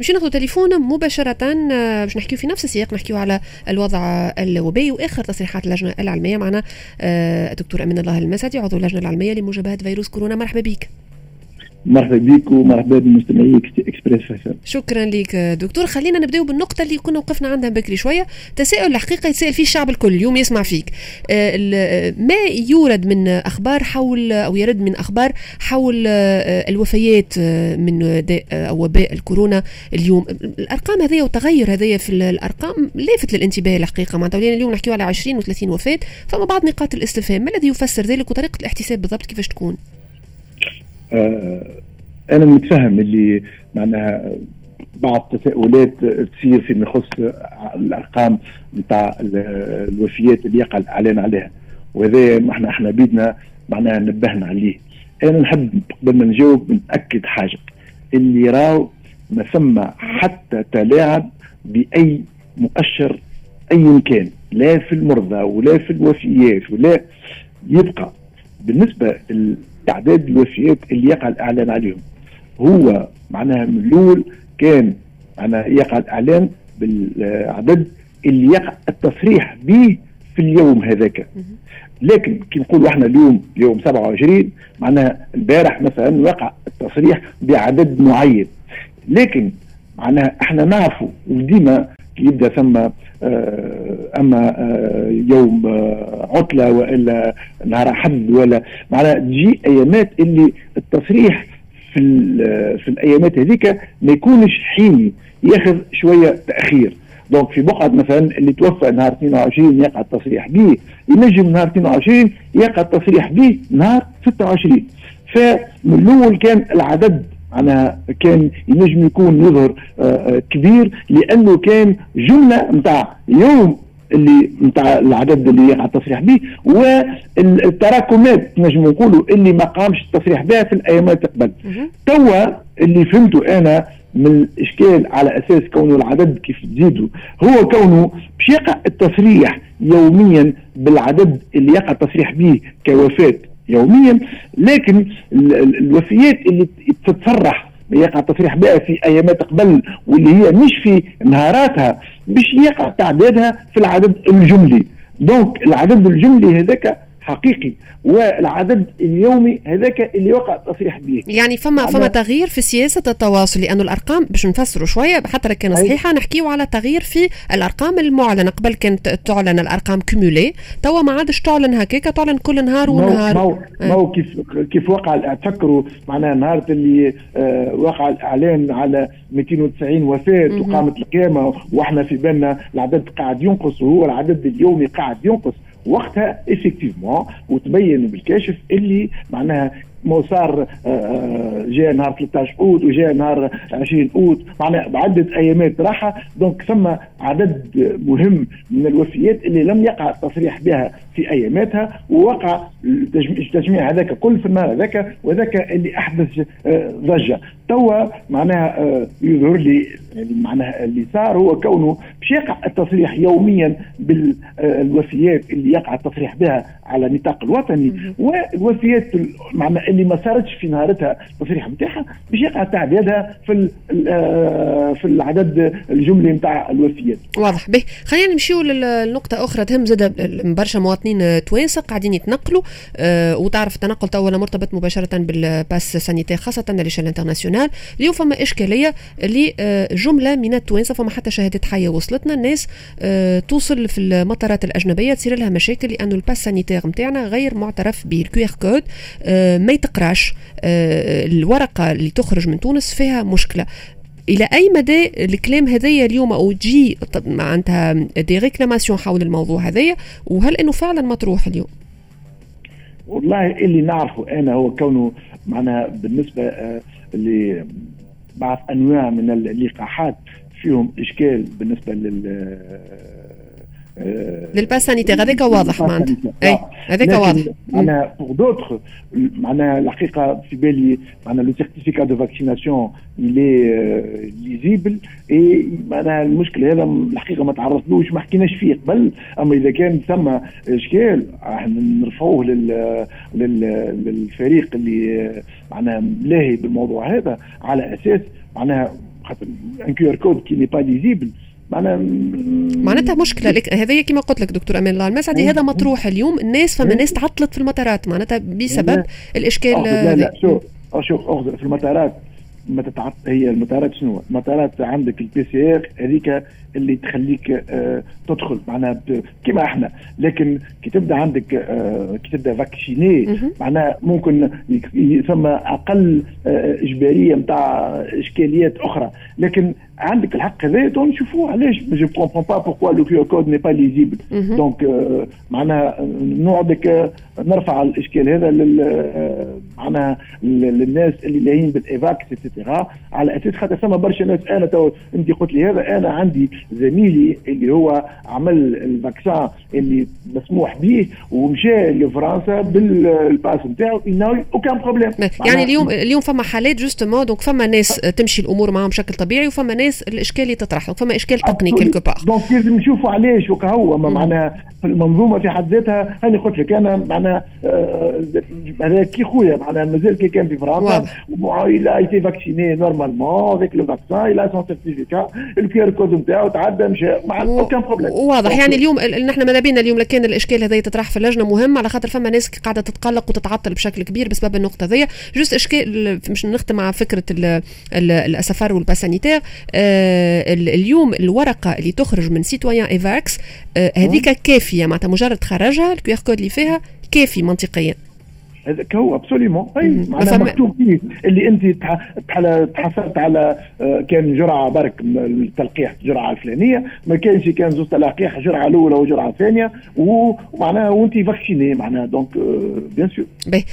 مش ناخذ تليفون مباشرة آه، باش نحكيو في نفس السياق نحكيو على الوضع الوبائي وآخر تصريحات اللجنة العلمية معنا آه، الدكتور أمين الله المسعدي عضو اللجنة العلمية لمجابهة فيروس كورونا مرحبا بك. مرحبا بك ومرحبا بمستمعي Express FM شكرا لك دكتور. خلينا نبداو بالنقطة اللي كنا وقفنا عندها بكري شوية. تساؤل الحقيقة يتساءل فيه الشعب الكل اليوم يسمع فيك. آه، ما يورد من أخبار حول أو يرد من أخبار حول آه، الوفيات آه، من داء أو وباء الكورونا اليوم؟ الأرقام هذه وتغير هذايا في الأرقام لافت للانتباه الحقيقة. معناتها اليوم نحكيو على 20 و30 وفاة فما بعض نقاط الاستفهام. ما الذي يفسر ذلك وطريقة الاحتساب بالضبط؟ كيفاش تكون؟ آه أنا متفهم اللي معناها بعض التساؤلات تصير فيما يخص الأرقام نتاع الوفيات اللي يقع الإعلان عليها. وهذا إحنا إحنا بيدنا معناها نبهنا عليه. أنا نحب قبل ما نجاوب نأكد حاجة. اللي راو ما ثم حتى تلاعب بأي مؤشر أي كان. لا في المرضى ولا في الوفيات ولا يبقى. بالنسبة تعداد الوفيات اللي يقع الإعلان عليهم. هو معناها من الأول كان معناها يقع الإعلان بالعدد اللي يقع التصريح به في اليوم هذاك. لكن كي نقول إحنا اليوم يوم 27 معناها البارح مثلا وقع التصريح بعدد معين. لكن معناها إحنا نعرفوا وديما يبدأ ثم آه، أما آه، يوم آه، عطلة وإلا نهار احد ولا معناها تجي أيامات اللي التصريح في في الأيامات هذيك ما يكونش حيني ياخذ شوية تأخير. دونك في بقعة مثلا اللي توفى نهار 22 يقع التصريح به ينجم نهار 22 يقع التصريح به نهار 26 فمن الأول كان العدد معناها كان ينجم يكون يظهر آه، آه، كبير لأنه كان جملة نتاع يوم اللي نتاع العدد اللي يقع التصريح به والتراكمات نجم نقولوا اللي ما قامش التصريح بها في الايامات قبل توا اللي فهمته أنا من الإشكال على أساس كونه العدد كيف تزيدوا هو كونه باش يقع التصريح يوميا بالعدد اللي يقع التصريح به كوفاة. يوميا لكن الوفيات اللي تتصرح يقع تصريح بها في ايامات قبل واللي هي مش في نهاراتها باش يقع تعدادها في العدد الجملي. دونك العدد الجملي هذاك حقيقي والعدد اليومي هذاك اللي وقع التصريح به. يعني فما فما تغيير في سياسة التواصل لأنه الأرقام باش نفسروا شوية حتى كان صحيحة نحكيو على تغيير في الأرقام المعلنة. قبل كانت تعلن الأرقام كومولي توا ما عادش تعلن هكاك تعلن كل نهار ونهار. ما هو كيف كيف وقع تفكروا معناها نهار اللي آه وقع الإعلان على 290 وفاة وقامت القيامة وإحنا في بالنا العدد قاعد ينقص وهو العدد اليومي قاعد ينقص. وقتها effectivement وتبين بالكاشف اللي معناها مو صار آه، آه، جاء نهار 13 أوت وجاء نهار 20 أوت معناها بعدة أيامات راحة. donc ثم عدد مهم من الوفيات اللي لم يقع التصريح بها في أياماتها ووقع التجميع هذاك كل في النهار هذاك وذاك اللي أحدث آه، ضجة. توا معناها يظهر لي يعني معناها اللي صار هو كونه باش يقع التصريح يوميا بالوفيات اللي يقع التصريح بها على النطاق الوطني. والوفيات معناها اللي ما صارتش في نهارتها التصريح نتاعها باش يقع تعدادها في آه، في العدد الجملي نتاع الوفيات. واضح. به خلينا نمشيو للنقطة أخرى تهم زاد برشا مواطنين توانسة قاعدين يتنقلوا أه وتعرف التنقل تو مرتبط مباشرة بال pass sanitaire خاصة l'échange international اليوم فما إشكالية لجملة من التوانسة فما حتى شهادات حية وصلتنا. الناس أه توصل في المطارات الأجنبية تصير لها مشاكل لأنه ال pass sanitaire نتاعنا غير معترف به ال QR code أه ما تقراش آه، الورقة اللي تخرج من تونس فيها مشكلة. إلى أي مدى الكلام هذايا اليوم أو تجي معناتها دي ريكلاماسيون حول الموضوع هذايا وهل إنه فعلا مطروح اليوم؟ والله اللي نعرفه أنا هو كونه معناها بالنسبة آه، لبعض أنواع من اللقاحات فيهم إشكال بالنسبة لل لل pass sanitaire هذاك واضح معناتها إي هذاك واضح. معناها pour d'autres معناها الحقيقة في بالي معناها le certificat de vaccination il est lisible اي معناها المشكل هذا الحقيقة ما تعرضلوش ما حكيناش فيه قبل. أما إذا كان ثم إشكال نرفعوه لل... لل... للفريق اللي معناها لاهي بالموضوع هذا على أساس معناها خاطر un QR code qui n'est pas lisible معناها معناتها مشكلة لك. هذا كما قلت لك دكتور أمان الله المسعدي هذا مطروح اليوم الناس فما ناس تعطلت في المطارات. معناتها بسبب الإشكال لا لا شوف شوف في المطارات ما تتعط هي المطارات شنو؟ المطارات عندك ال PCR هذيك اللي تخليك آه تدخل. معناها كما إحنا. لكن كي تبدأ عندك آه كي تبدأ vacciné معناها ممكن ثم أقل آه إجبارية نتاع إشكاليات أخرى. لكن عندك الحق هذا نشوفوه علاش؟ je comprends pas pourquoi le QR code n'est pas lisible donc معناها نقعدك نرفع الإشكال هذا لل معناها للناس اللي لاهين بال Evax et cetera على أساس خاطر ثم برشا ناس أنا تو أنت قلت لي هذا أنا عندي زميلي اللي هو عمل ال vaccin اللي مسموح به ومشى لفرنسا بال pass نتاعو aucun problème يعني اليوم اليوم فما حالات justement donc فما ناس تمشي الأمور معهم بشكل طبيعي وفما ناس الاشكال اللي تطرح فما إشكال تقني كيلكو بار دونك لازم نشوفوا علاش وكهو معناها المنظومة في حد ذاتها. هاني قلت لك أنا معناها هذا كي خويا معناها مازال كي كان في فرنسا il a été vacciné normalement avec le vaccin il a son certificat ال QR code نتاعو تعدى مشى مع aucun problème واضح. يعني اليوم نحن ماذا بينا اليوم؟ لكان الإشكال هذا يتطرح في اللجنه مهم على خاطر فما ناس قاعدة تتقلق وتتعطل بشكل كبير بسبب النقطة هذيا. juste إشكال مش نختم مع فكرة الأسفار وال pass sanitaire آه اليوم الورقة اللي تخرج من citoyen Evax آه هذيك كافية معناتها مجرد تخرجها ال QR code اللي فيها كافي منطقيا. هذاك هو absolument اي معناها مكتوب فيه. اللي أنت تحصلت على آه، كان جرعة برك التلقيح جرعة الفلانية. ما كانش كان زوج تلقيح جرعة الأولى وجرعة ثانية ومعناها وأنت vacciné معناها. donc bien sûr باهي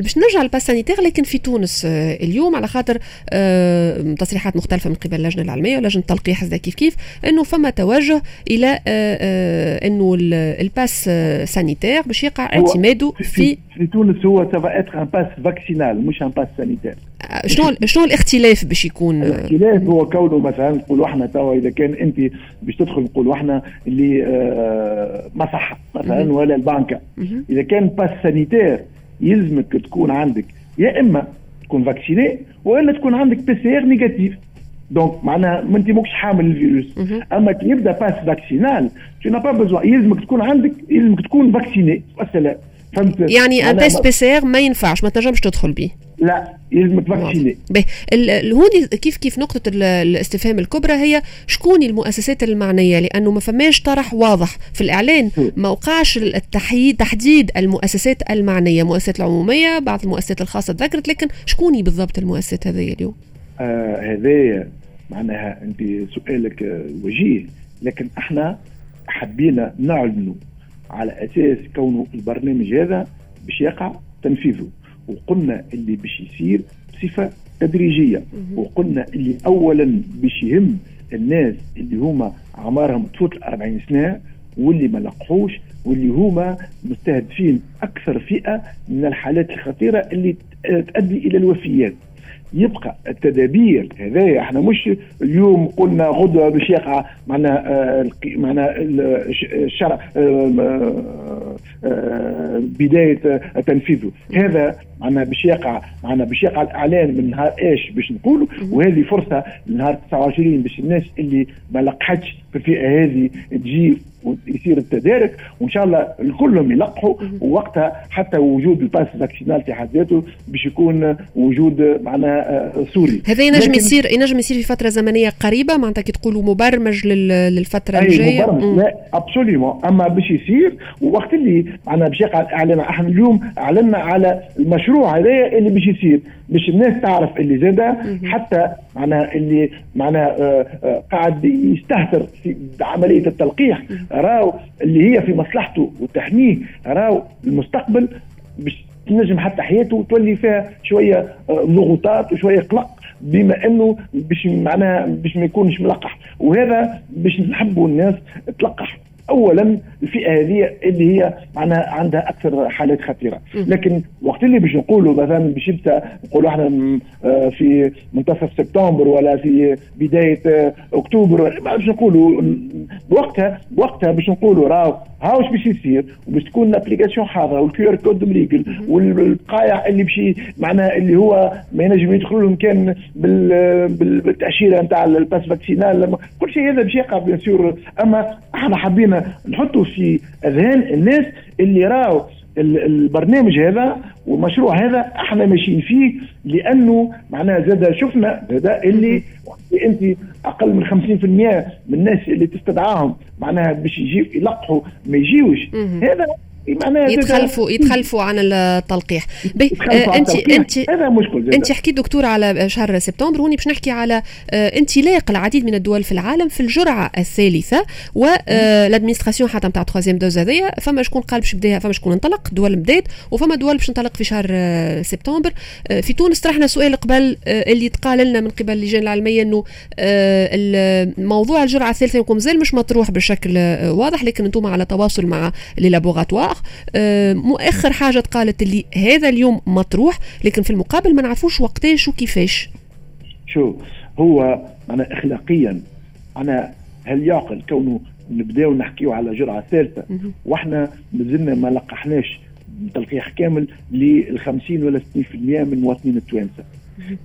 باش نرجع لل pass sanitaire لكن في تونس آه، اليوم على خاطر آه، تصريحات مختلفة من قبل اللجنة العلمية ولجنة التلقيح هذا كيف كيف إنه فما توجه إلى إنه ال pass sanitaire باش يقع اعتماده في في تونس هو ça va être un pass vaccinal مش un pass sanitaire شنو شنو الاختلاف باش يكون؟ الاختلاف هو كونه مثلا نقولوا إحنا توا إذا كان أنت باش تدخل نقولوا إحنا اللي آه مصحه مثلا ولا البنكه إذا كان pass sanitaire يلزمك تكون عندك يا إما تكون vacciné وإلا تكون عندك PCR négatif. donc معناها ما أنت ماكش حامل الفيروس. أما كي يبدا pass vaccinal t'as pas besoin يلزمك تكون عندك يلزمك تكون vacciné والسلام. فهمت. يعني un test PCR ما ينفعش ما تنجمش تدخل به لا يلزمك vacciné. هوني كيف كيف نقطة الاستفهام الكبرى؟ هي شكون المؤسسات المعنية؟ لأنه ما فماش طرح واضح في الإعلان. ما وقعش التحديد تحديد المؤسسات المعنية المؤسسات العمومية بعض المؤسسات الخاصة ذكرت لكن شكوني بالضبط المؤسسات هذه اليوم؟ آه هذايا معناها أنت سؤالك وجيه. لكن إحنا حبينا نعلنوا على أساس كونه البرنامج هذا باش يقع تنفيذه. وقلنا اللي باش يصير بصفة تدريجية. وقلنا اللي اولا باش يهم الناس اللي هما اعمارهم تفوت ال 40 سنة واللي ما لقحوش واللي هما مستهدفين أكثر فئة من الحالات الخطيرة اللي تؤدي إلى الوفيات. يبقى التدابير هذايا. إحنا مش اليوم قلنا غدوة باش يقع معنا آه معنا الشرع آه آه بداية تنفيذه. هذا معنا باش يقع معنا باش يقع الإعلان من نهار إيش باش نقولوا؟ وهذه فرصة نهار 29 باش الناس اللي ما لقحتش في الفئة هذه تجي ويصير التدارك. وإن شاء الله كلهم يلقحوا. ووقتها حتى وجود ال pass vaccinal في حد ذاته باش يكون وجود معناها سوري. هذا ينجم يصير ينجم يصير في فترة زمنية قريبة معناتها كي تقولوا مبرمج للفترة الجاية. مبرمج. لا absolument أما باش يصير وقت اللي معناها باش يقع الاعلان إحنا اليوم إعلنا على المشروع هذا اللي باش يصير. باش الناس تعرف اللي زاد حتى معناها اللي معناها آه، آه، قاعد يستهتر في عملية التلقيح. راو اللي هي في مصلحته وتحميه راو المستقبل باش تنجم حتى حياته تولي فيها شوية آه، ضغوطات وشوية قلق بما إنه باش معناها باش ما يكونش ملقح. وهذا باش نحبوا الناس تلقح. اولا الفئه هذه اللي هي معناها عندها أكثر حالات خطيرة. لكن وقت اللي باش نقولوا مثلا باش يبدا نقولوا إحنا آه، في منتصف سبتمبر ولا في بداية آه، أكتوبر باش نقولوا بوقتها بوقتها باش نقولوا راهو ها واش باش يصير؟ وباش تكون ال application حاضرة وال QR code مريقل والبقايع اللي باش معناها اللي هو ما ينجم يدخلوا لهم كان بالتأشيرة نتاع ال pass vaccinal كل شيء هذا باش يقع bien sûr. أما إحنا حبينا نحطوا في أذهان الناس اللي راوا البرنامج هذا والمشروع هذا إحنا ماشيين فيه لأنه معناها زاد شفنا زاد اللي أنت أقل من 50% من الناس اللي تستدعاهم معناها باش يجيو يلقحوا ما يجيوش. هذا يتخلفوا يتخلفوا عن التلقيح. آه انت انت أنت حكيت دكتور على شهر سبتمبر هوني باش نحكي على آه انطلاق العديد من الدول في العالم في الجرعة الثالثة وال administration آه حتى نتاع troisième dose هذيا فما شكون قال باش بداها فما شكون انطلق دول بدات وفما دول باش تنطلق في شهر سبتمبر. في تونس طرحنا سؤال قبل اللي تقال لنا من قبل اللجان العلمية إنه موضوع الجرعة الثالثة يكون مازال مش مطروح بشكل واضح لكن أنتم على تواصل مع لي لابوغاتوار. آه، مؤخر حاجة قالت اللي هذا اليوم مطروح لكن في المقابل ما نعرفوش وقتاش وكيفاش. شو هو أنا اخلاقيا أنا هل يعقل كونه نبداو نحكيو على جرعة ثالثة وإحنا مازلنا ما لقحناش تلقيح كامل لل 50 ولا 60% من مواطنين التوانسة.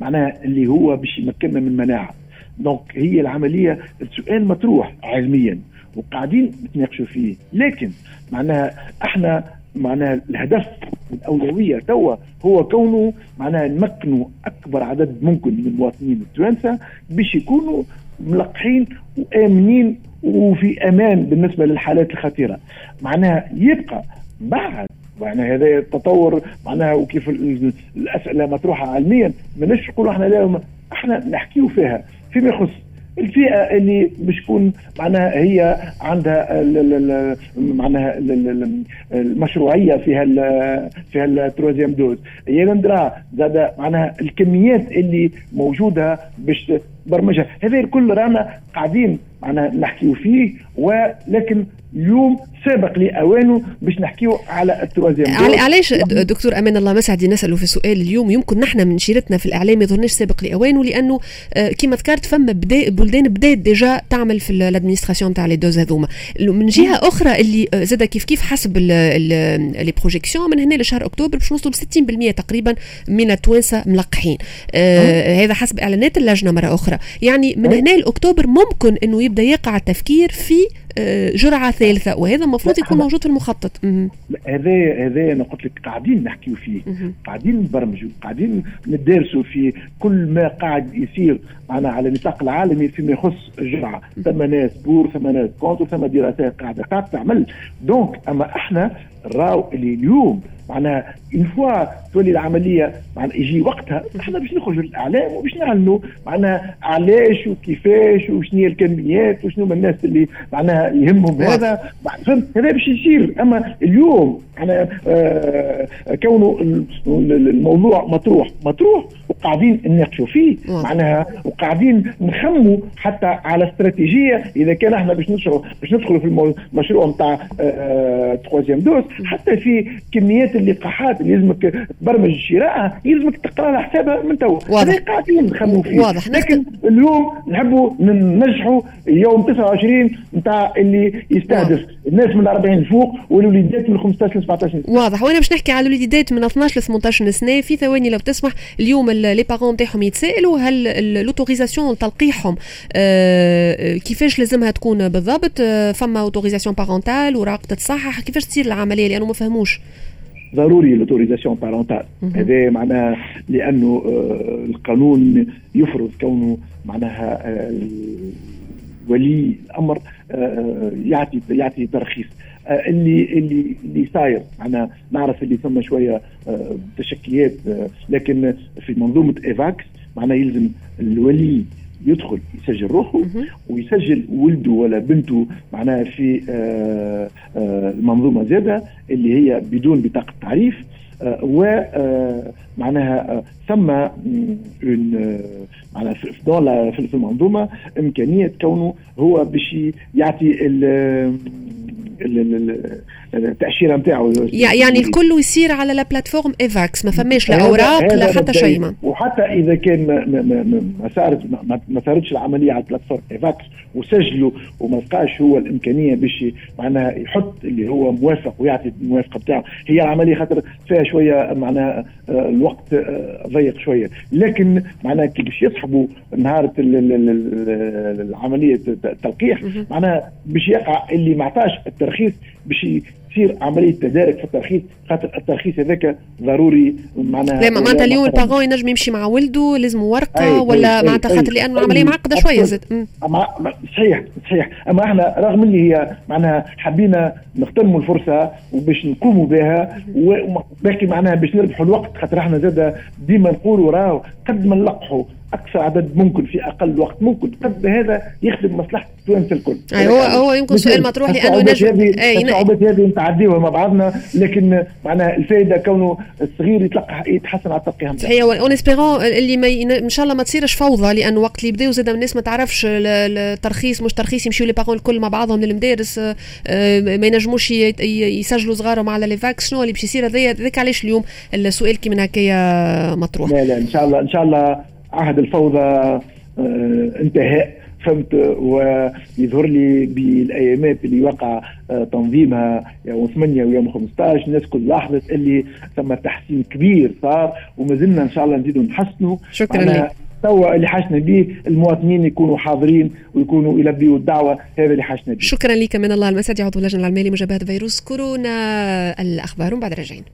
معناها اللي هو باش يمكننا من مناعة. دونك هي العملية السؤال مطروح علميا وقاعدين نتناقشوا فيه. لكن معناها إحنا معناها الهدف الأولوية توا هو كونه معناها نمكنوا أكبر عدد ممكن من المواطنين التوانسة باش يكونوا ملقحين وآمنين وفي أمان بالنسبة للحالات الخطيرة. معناها يبقى بعد يعني هذا التطور معناها وكيف الأسئلة مطروحة علميا ماناش نقولوا إحنا لا إحنا نحكيو فيها. فيما يخص الفئة اللي مش تكون معناها هي عندها معناها المشروعية فيها فيها ال troisième dose هي ندرا زاد معناها الكميات اللي موجودة باش برمجها هذا الكل رانا قاعدين معناها نحكيو فيه ولكن اليوم سابق لأوانه باش نحكيو على ال troisième. علاش دكتور أمان الله مسعدي نساله في سؤال اليوم؟ يمكن نحن من شيرتنا في الإعلام ما يظهرناش سابق لأوانه لأنه آه، كما ذكرت فما بدا بلدان بدات déjà تعمل في ال administration تاع les doses هذوما. من جهة أخرى اللي آه، زاد كيف كيف حسب les projections من هنا لشهر أكتوبر باش نوصلوا ل 60% تقريبا من التوانسة ملقحين. آه؟ هذا حسب إعلانات اللجنة مرة أخرى. يعني من هنا لأكتوبر ممكن إنه يبدأ يقع التفكير في جرعة ثالثة وهذا المفروض يكون موجود في المخطط. هذا هذا أنا قلت لك قاعدين نحكيو فيه قاعدين نبرمجوا قاعدين ندرسوا في كل ما قاعد يصير معنا على النطاق العالمي فيما يخص الجرعه ثم ناس pour ثم ناس contre ثم دراسات قاعدة. قاعدة تعمل. donc أما إحنا راو اللي اليوم معناها une fois تولي العملية معناها يجي وقتها إحنا باش نخرجوا للإعلام وباش نعلنوا معناها علاش وكيفاش وشنو هي الكميات وشنو الناس اللي معناها يهمهم هذا فهمت هذا باش يصير. أما اليوم أنا آه كونه الموضوع مطروح مطروح وقاعدين نناقشوا فيه. معناها وقاعدين نخموا حتى على استراتيجية. إذا كان إحنا باش ندخلوا باش ندخلوا في المشروع نتاع تخوازيام آه، دوز حتى في كميات اللقاحات اللي لازمك تبرمج شرائها يلزمك تقرا لها حسابها من توا. قاعدين نخموا فيه. واضح. لكن اليوم نحبوا ننجحوا يوم 29 نتاع اللي يستهدف. الناس من 40 فوق والوليدات من 15 ل 17 سنة. واضح. وأنا باش نحكي على الوليدات من 12 ل 18 سنة في ثواني لو تسمح اليوم les parents تاعهم يتسائلوا هل l'autorisation تلقيحهم آه كيفاش لازمها تكون بالضبط؟ آه فما autorisation parentale وراقه تصحح؟ كيفاش تصير العملية؟ لأنه ما فهموش. ضروري l'autorisation parentale هذا معناها لأنه آه القانون يفرض كونه معناها آه ولي الأمر آه يعطي يعطي ترخيص. آه، اللي اللي اللي صاير أنا نعرف اللي ثم شوية آه، تشكيات آه، لكن في منظومة إيفاكس معناها يلزم الولي يدخل يسجل روحه ويسجل ولده ولا بنته معناها في المنظومة زادة اللي هي بدون بطاقة تعريف. و معناها ثم معناها في المنظومه إمكانية كونه هو باش يعطي التأشيرة نتاعو يعني الكل يصير على la plateforme Evax ما فماش لا أوراق لا حتى شيء. وحتى إذا كان ما, ما, ما صارت ما صارتش العملية على plateforme Evax وسجلوا وما لقاش هو الإمكانية باش معناها يحط اللي هو موافق ويعطي الموافقة بتاعه. هي العملية خاطر فيها شوية معناها آه، الوقت آه، ضيق شوية. لكن معناها كي باش يصحبوا نهار العملية التلقيح معناها باش يقع اللي ما عطاش الترخيص باش تصير عملية تدارك في الترخيص خاطر الترخيص هذاك ضروري معناها لا معناتها اليوم الباغون ينجم يمشي مع ولده لازم ورقة أي ولا معناتها خاطر لأنه العملية معقدة شوية زاد. صحيح صحيح. أما إحنا رغم اللي هي معناها حبينا نغتنموا الفرصة وباش نقوموا بها ولكن معناها باش نربحوا الوقت خاطر إحنا زاد ديما نقولوا راهو قد ما نلقحوا أقصى عدد ممكن في أقل وقت ممكن قد هذا يخدم مصلحة التوانسة الكل. أي هو هو يمكن سؤال مطروح لأنه نجم الصعوبات هذه نتعديوها مع بعضنا لكن معناها الفائده كونه الصغير يتلقى يتحسن على التلقيح صحيح en espérant اللي ما. إن شاء الله ما تصيرش فوضى لأنه وقت اللي يبداو زاد الناس ما تعرفش الترخيص مش ترخيص يمشيو les parents الكل مع بعضهم للمدارس آه، ما ينجموش يسجلوا صغارهم على Evax شنو اللي باش يصير هذاك علاش اليوم السؤال كي من هكايا مطروح؟ لا لا إن شاء الله إن شاء الله عهد الفوضى آه، انتهاء. فهمت ويظهر لي بالأيامات اللي وقع آه، تنظيمها يوم 8 ويوم 15 الناس كل لاحظت اللي ثم تحسين كبير صار وما زلنا إن شاء الله نزيدوا نحسنوا. شكرا لك. توا اللي حاجنا به المواطنين يكونوا حاضرين ويكونوا يلبيوا الدعوة هذا اللي حاجنا به شكرا لك من الله المسعدي عضو اللجنة العلمية لمجابهة فيروس كورونا. الأخبار بعد رجعين.